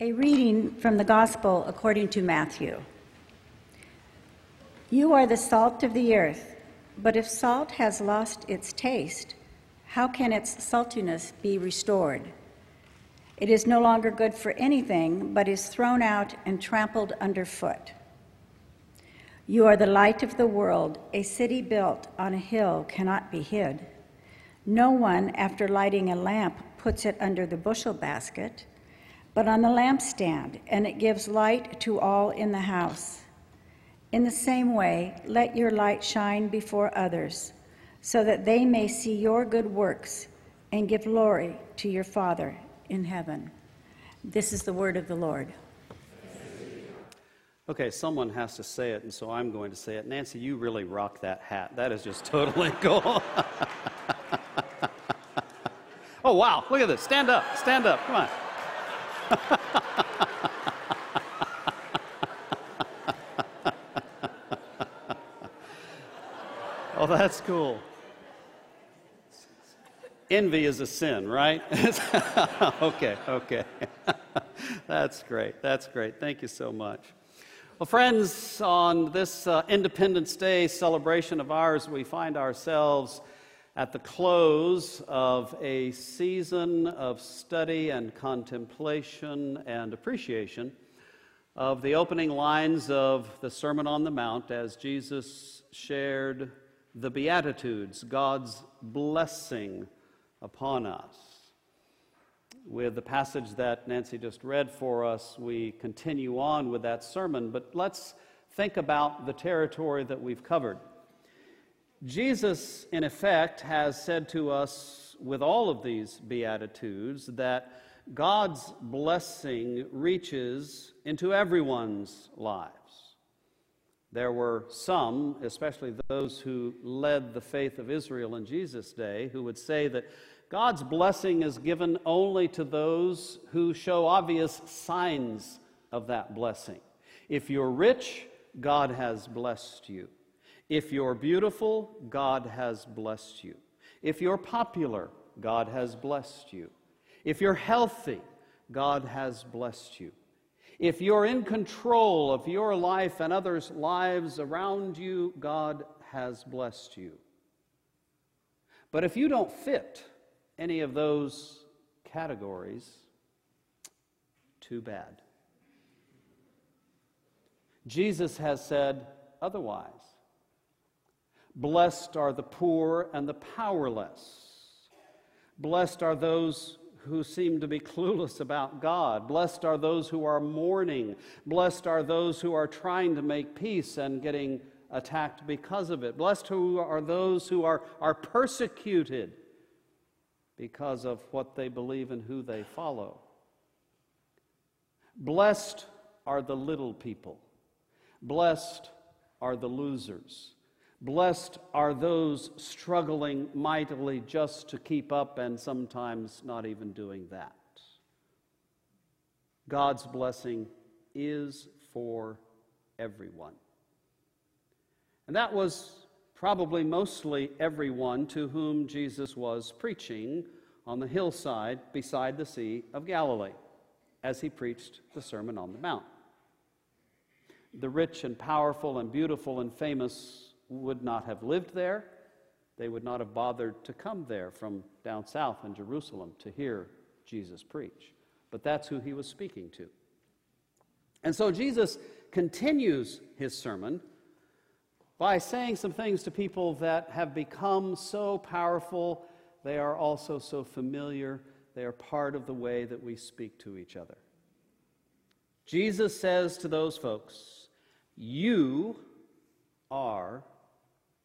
A reading from the Gospel according to Matthew. You are the salt of the earth, but if salt has lost its taste, how can its saltiness be restored? It is no longer good for anything, but is thrown out and trampled underfoot. You are the light of the world. A city built on a hill cannot be hid. No one, after lighting a lamp, puts it under the bushel basket but on the lampstand, and it gives light to all in the house. In the same way, let your light shine before others, so that they may see your good works and give glory to your Father in heaven. This is the word of the Lord. Okay, someone has to say it, and so I'm going to say it. Nancy, you really rock that hat. That is just totally cool. oh, wow, look at this. Stand up, stand up, come on. oh, that's cool. Envy is a sin, right? okay, okay. that's great. That's great. Thank you so much. Well, friends, on this uh, Independence Day celebration of ours, we find ourselves at the close of a season of study and contemplation and appreciation of the opening lines of the Sermon on the Mount as Jesus shared the Beatitudes, God's blessing upon us. With the passage that Nancy just read for us, we continue on with that sermon, but let's think about the territory that we've covered. Jesus, in effect, has said to us with all of these Beatitudes that God's blessing reaches into everyone's lives. There were some, especially those who led the faith of Israel in Jesus' day, who would say that God's blessing is given only to those who show obvious signs of that blessing. If you're rich, God has blessed you. If you're beautiful, God has blessed you. If you're popular, God has blessed you. If you're healthy, God has blessed you. If you're in control of your life and others' lives around you, God has blessed you. But if you don't fit any of those categories, too bad. Jesus has said otherwise. Blessed are the poor and the powerless. Blessed are those who seem to be clueless about God. Blessed are those who are mourning. Blessed are those who are trying to make peace and getting attacked because of it. Blessed who are those who are, are persecuted because of what they believe and who they follow. Blessed are the little people. Blessed are the losers. Blessed are those struggling mightily just to keep up and sometimes not even doing that. God's blessing is for everyone. And that was probably mostly everyone to whom Jesus was preaching on the hillside beside the Sea of Galilee as he preached the Sermon on the Mount. The rich and powerful and beautiful and famous would not have lived there. They would not have bothered to come there from down south in Jerusalem to hear Jesus preach. But that's who he was speaking to. And so Jesus continues his sermon by saying some things to people that have become so powerful, they are also so familiar, they are part of the way that we speak to each other. Jesus says to those folks, You are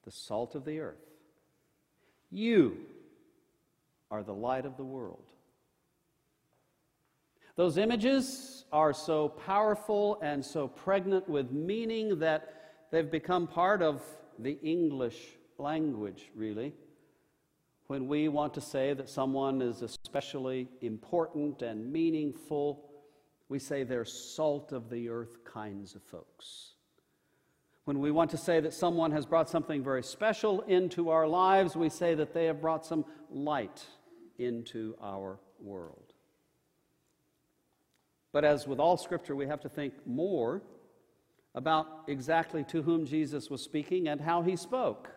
the salt of the earth. You are the light of the world. Those images are so powerful and so pregnant with meaning that they've become part of the English language, really. When we want to say that someone is especially important and meaningful, we say they're salt of the earth kinds of folks. When we want to say that someone has brought something very special into our lives, we say that they have brought some light into our world. But as with all scripture, we have to think more about exactly to whom Jesus was speaking and how he spoke.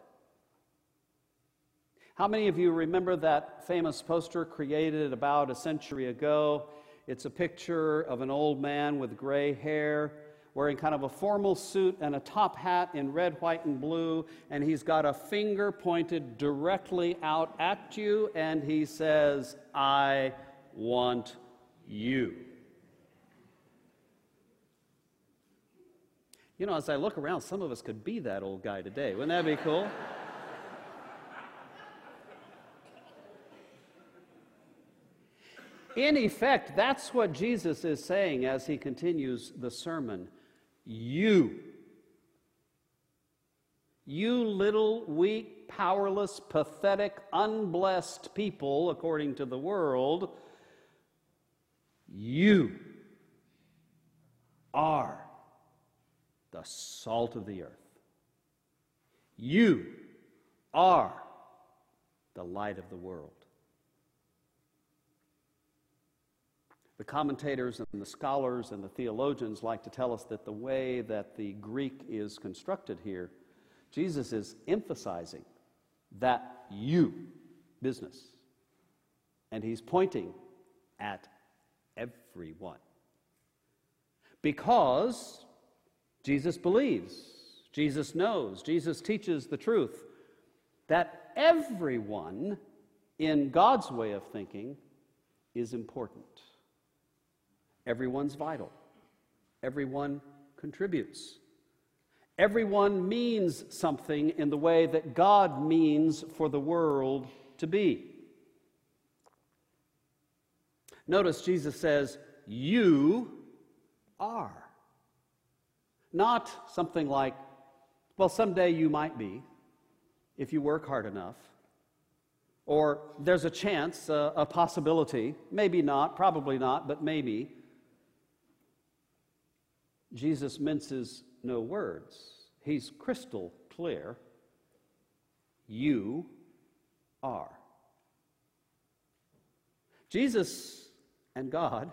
How many of you remember that famous poster created about a century ago? It's a picture of an old man with gray hair wearing kind of a formal suit and a top hat in red, white, and blue, and he's got a finger pointed directly out at you, and he says, I want you. You know, as I look around, some of us could be that old guy today. Wouldn't that be cool? In effect, that's what Jesus is saying as he continues the sermon. You, you little, weak, powerless, pathetic, unblessed people, according to the world, you are the salt of the earth. You are the light of the world. The commentators and the scholars and the theologians like to tell us that the way that the Greek is constructed here, Jesus is emphasizing that you business. And he's pointing at everyone. Because Jesus believes, Jesus knows, Jesus teaches the truth that everyone in God's way of thinking is important. Everyone's vital. Everyone contributes. Everyone means something in the way that God means for the world to be. Notice Jesus says, You are. Not something like, well, someday you might be if you work hard enough. Or there's a chance, uh, a possibility, maybe not, probably not, but maybe. Jesus minces no words. He's crystal clear. You are. Jesus and God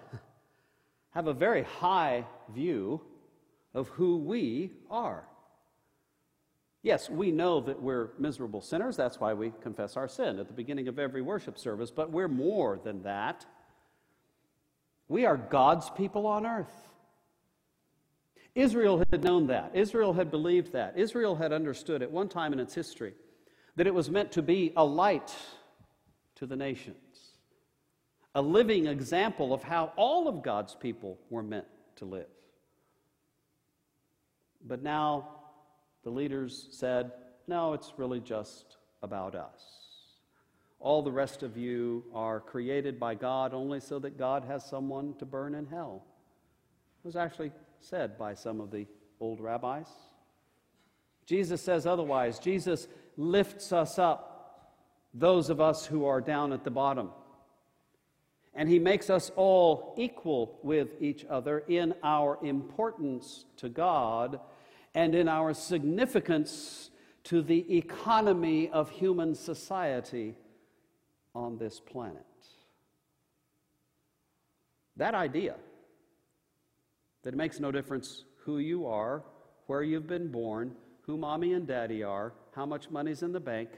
have a very high view of who we are. Yes, we know that we're miserable sinners. That's why we confess our sin at the beginning of every worship service, but we're more than that. We are God's people on earth. Israel had known that. Israel had believed that. Israel had understood at one time in its history that it was meant to be a light to the nations, a living example of how all of God's people were meant to live. But now the leaders said, no, it's really just about us. All the rest of you are created by God only so that God has someone to burn in hell. It was actually said by some of the old rabbis. Jesus says otherwise. Jesus lifts us up, those of us who are down at the bottom. And he makes us all equal with each other in our importance to God and in our significance to the economy of human society on this planet. That idea that it makes no difference who you are, where you've been born, who mommy and daddy are, how much money's in the bank,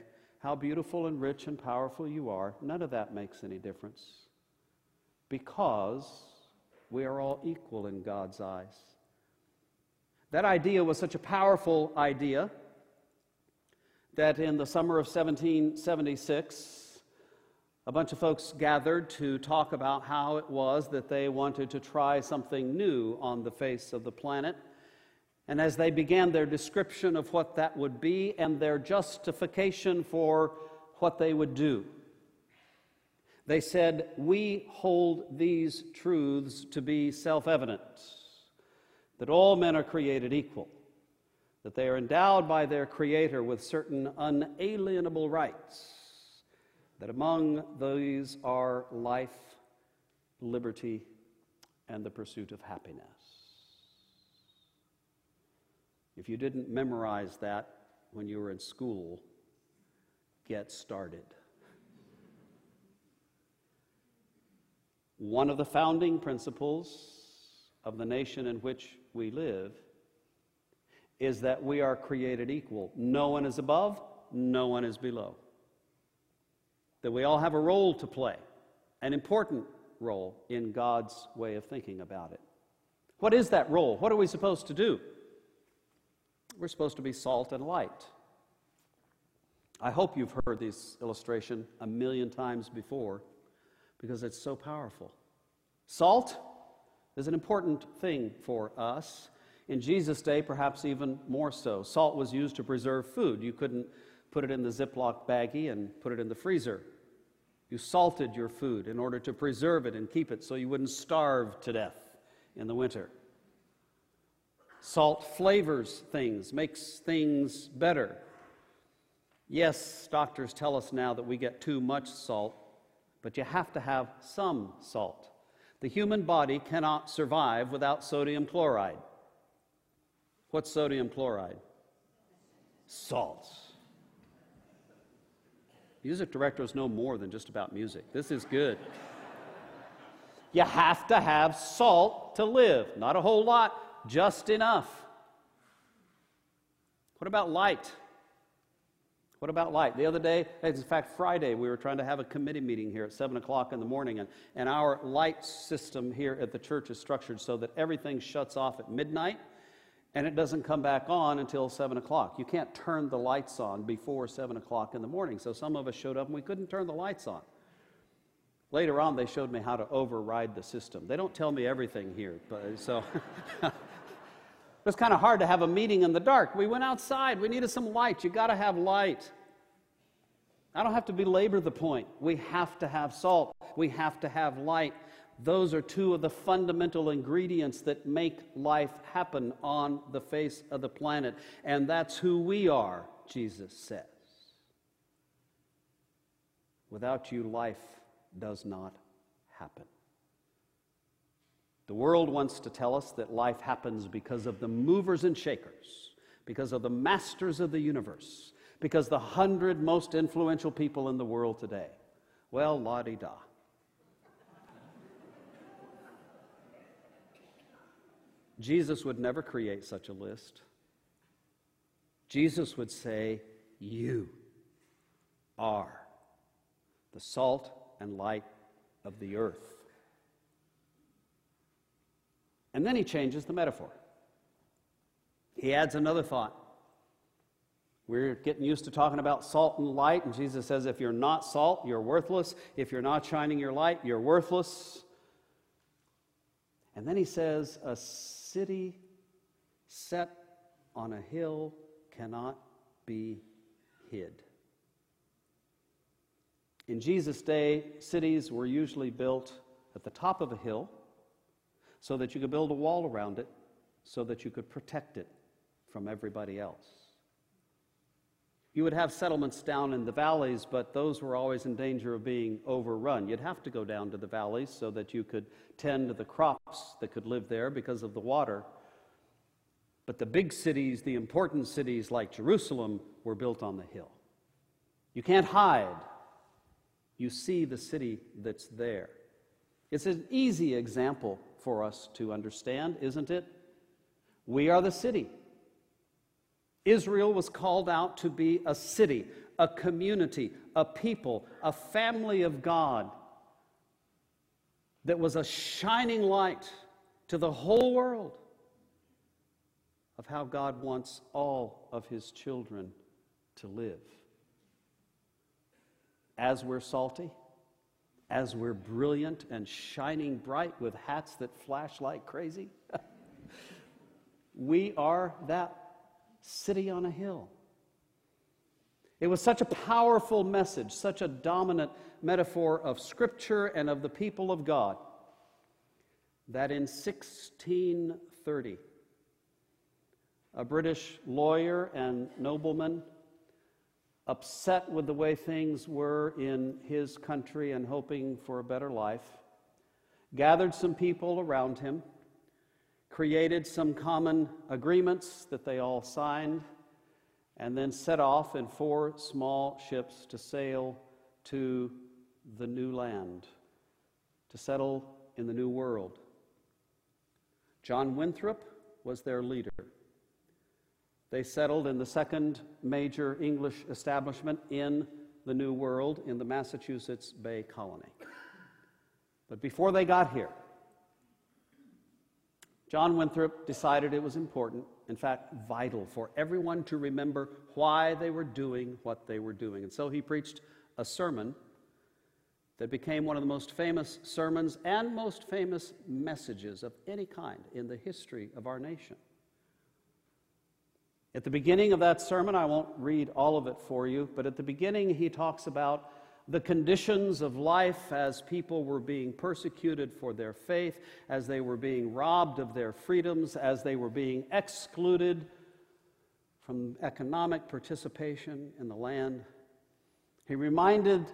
how beautiful and rich and powerful you are. None of that makes any difference because we are all equal in God's eyes. That idea was such a powerful idea that in the summer of 1776, a bunch of folks gathered to talk about how it was that they wanted to try something new on the face of the planet. And as they began their description of what that would be and their justification for what they would do, they said, We hold these truths to be self evident that all men are created equal, that they are endowed by their Creator with certain unalienable rights that among these are life, liberty, and the pursuit of happiness. If you didn't memorize that when you were in school, get started. One of the founding principles of the nation in which we live is that we are created equal. No one is above, no one is below. That we all have a role to play, an important role in God's way of thinking about it. What is that role? What are we supposed to do? We're supposed to be salt and light. I hope you've heard this illustration a million times before because it's so powerful. Salt is an important thing for us. In Jesus' day, perhaps even more so. Salt was used to preserve food. You couldn't put it in the Ziploc baggie and put it in the freezer. You salted your food in order to preserve it and keep it so you wouldn't starve to death in the winter. Salt flavors things, makes things better. Yes, doctors tell us now that we get too much salt, but you have to have some salt. The human body cannot survive without sodium chloride. What's sodium chloride? Salt. Music directors know more than just about music. This is good. you have to have salt to live. Not a whole lot, just enough. What about light? What about light? The other day, in fact, Friday, we were trying to have a committee meeting here at 7 o'clock in the morning, and, and our light system here at the church is structured so that everything shuts off at midnight and it doesn't come back on until 7 o'clock. You can't turn the lights on before 7 o'clock in the morning. So some of us showed up and we couldn't turn the lights on. Later on, they showed me how to override the system. They don't tell me everything here, but so. it was kind of hard to have a meeting in the dark. We went outside. We needed some light. You got to have light. I don't have to belabor the point. We have to have salt. We have to have light. Those are two of the fundamental ingredients that make life happen on the face of the planet. And that's who we are, Jesus says. Without you, life does not happen. The world wants to tell us that life happens because of the movers and shakers, because of the masters of the universe, because the hundred most influential people in the world today. Well, la di da. Jesus would never create such a list. Jesus would say, You are the salt and light of the earth. And then he changes the metaphor. He adds another thought. We're getting used to talking about salt and light, and Jesus says, if you're not salt, you're worthless. If you're not shining your light, you're worthless. And then he says, a city set on a hill cannot be hid. In Jesus' day, cities were usually built at the top of a hill so that you could build a wall around it so that you could protect it from everybody else. You would have settlements down in the valleys, but those were always in danger of being overrun. You'd have to go down to the valleys so that you could tend to the crops that could live there because of the water. But the big cities, the important cities like Jerusalem, were built on the hill. You can't hide. You see the city that's there. It's an easy example for us to understand, isn't it? We are the city. Israel was called out to be a city, a community, a people, a family of God that was a shining light to the whole world of how God wants all of his children to live. As we're salty, as we're brilliant and shining bright with hats that flash like crazy, we are that city on a hill. It was such a powerful message, such a dominant metaphor of Scripture and of the people of God, that in 1630, a British lawyer and nobleman, upset with the way things were in his country and hoping for a better life, gathered some people around him, created some common agreements that they all signed, and then set off in four small ships to sail to the new land, to settle in the new world. John Winthrop was their leader. They settled in the second major English establishment in the New World in the Massachusetts Bay Colony. But before they got here, John Winthrop decided it was important, in fact, vital for everyone to remember why they were doing what they were doing. And so he preached a sermon that became one of the most famous sermons and most famous messages of any kind in the history of our nation. At the beginning of that sermon, I won't read all of it for you, but at the beginning, he talks about the conditions of life as people were being persecuted for their faith, as they were being robbed of their freedoms, as they were being excluded from economic participation in the land. He reminded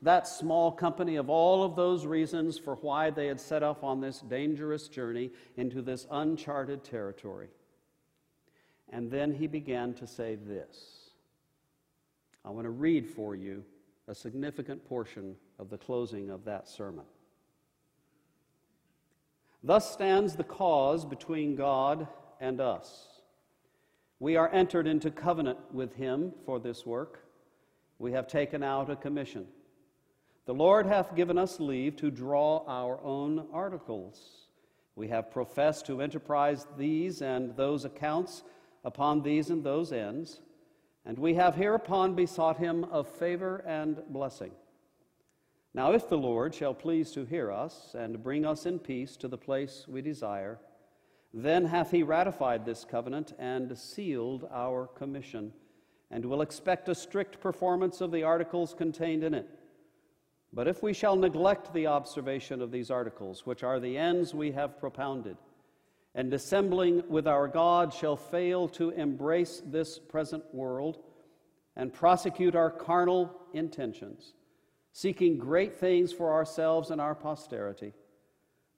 that small company of all of those reasons for why they had set off on this dangerous journey into this uncharted territory. And then he began to say this. I want to read for you a significant portion of the closing of that sermon. Thus stands the cause between God and us. We are entered into covenant with him for this work. We have taken out a commission. The Lord hath given us leave to draw our own articles. We have professed to enterprise these and those accounts upon these and those ends, and we have hereupon besought him of favor and blessing. Now, if the Lord shall please to hear us and bring us in peace to the place we desire, then hath he ratified this covenant and sealed our commission, and will expect a strict performance of the articles contained in it. But if we shall neglect the observation of these articles, which are the ends we have propounded, and dissembling with our God shall fail to embrace this present world and prosecute our carnal intentions, seeking great things for ourselves and our posterity,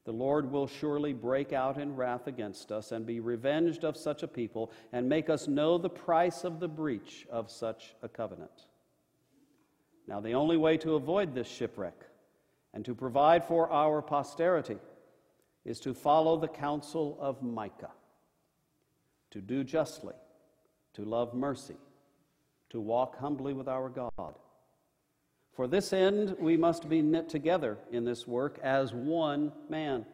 the Lord will surely break out in wrath against us and be revenged of such a people and make us know the price of the breach of such a covenant. Now, the only way to avoid this shipwreck and to provide for our posterity is to follow the counsel of Micah, to do justly, to love mercy, to walk humbly with our God. For this end, we must be knit together in this work as one man.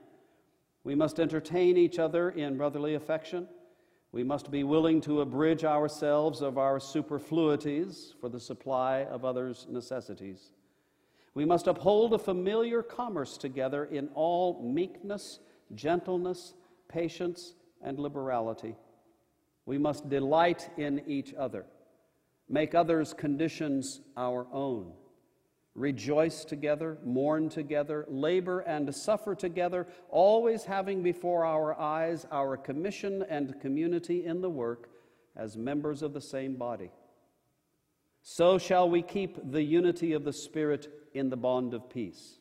We must entertain each other in brotherly affection. We must be willing to abridge ourselves of our superfluities for the supply of others' necessities. We must uphold a familiar commerce together in all meekness, gentleness, patience, and liberality. We must delight in each other, make others' conditions our own, rejoice together, mourn together, labor and suffer together, always having before our eyes our commission and community in the work as members of the same body. So shall we keep the unity of the Spirit in the bond of peace.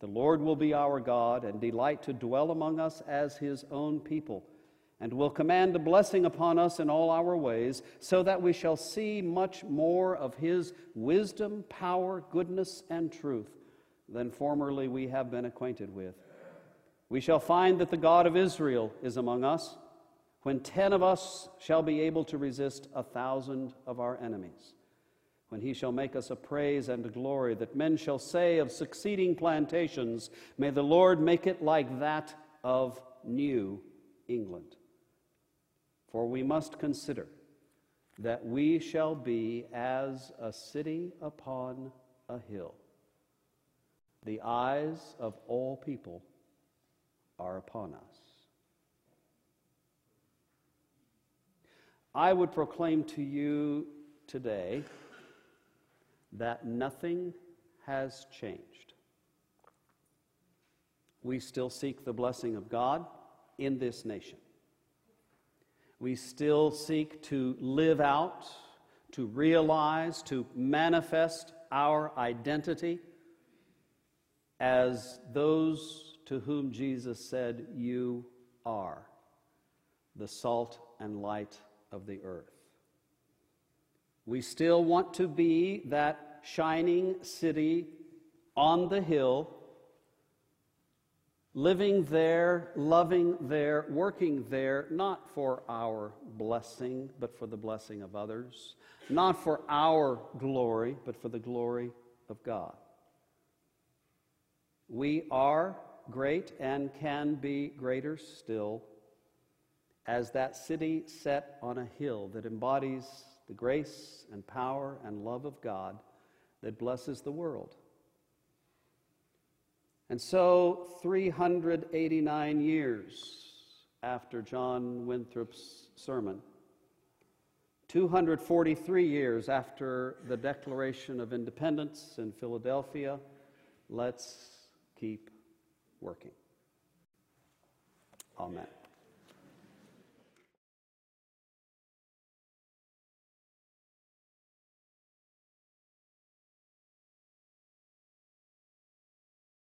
The Lord will be our God and delight to dwell among us as his own people, and will command a blessing upon us in all our ways, so that we shall see much more of his wisdom, power, goodness, and truth than formerly we have been acquainted with. We shall find that the God of Israel is among us, when ten of us shall be able to resist a thousand of our enemies when he shall make us a praise and a glory, that men shall say of succeeding plantations, May the Lord make it like that of New England. For we must consider that we shall be as a city upon a hill. The eyes of all people are upon us. I would proclaim to you today that nothing has changed. We still seek the blessing of God in this nation. We still seek to live out, to realize, to manifest our identity as those to whom Jesus said, You are the salt and light of the earth. We still want to be that shining city on the hill, living there, loving there, working there, not for our blessing, but for the blessing of others, not for our glory, but for the glory of God. We are great and can be greater still as that city set on a hill that embodies the grace and power and love of God that blesses the world. And so, 389 years after John Winthrop's sermon, 243 years after the Declaration of Independence in Philadelphia, let's keep working. Amen.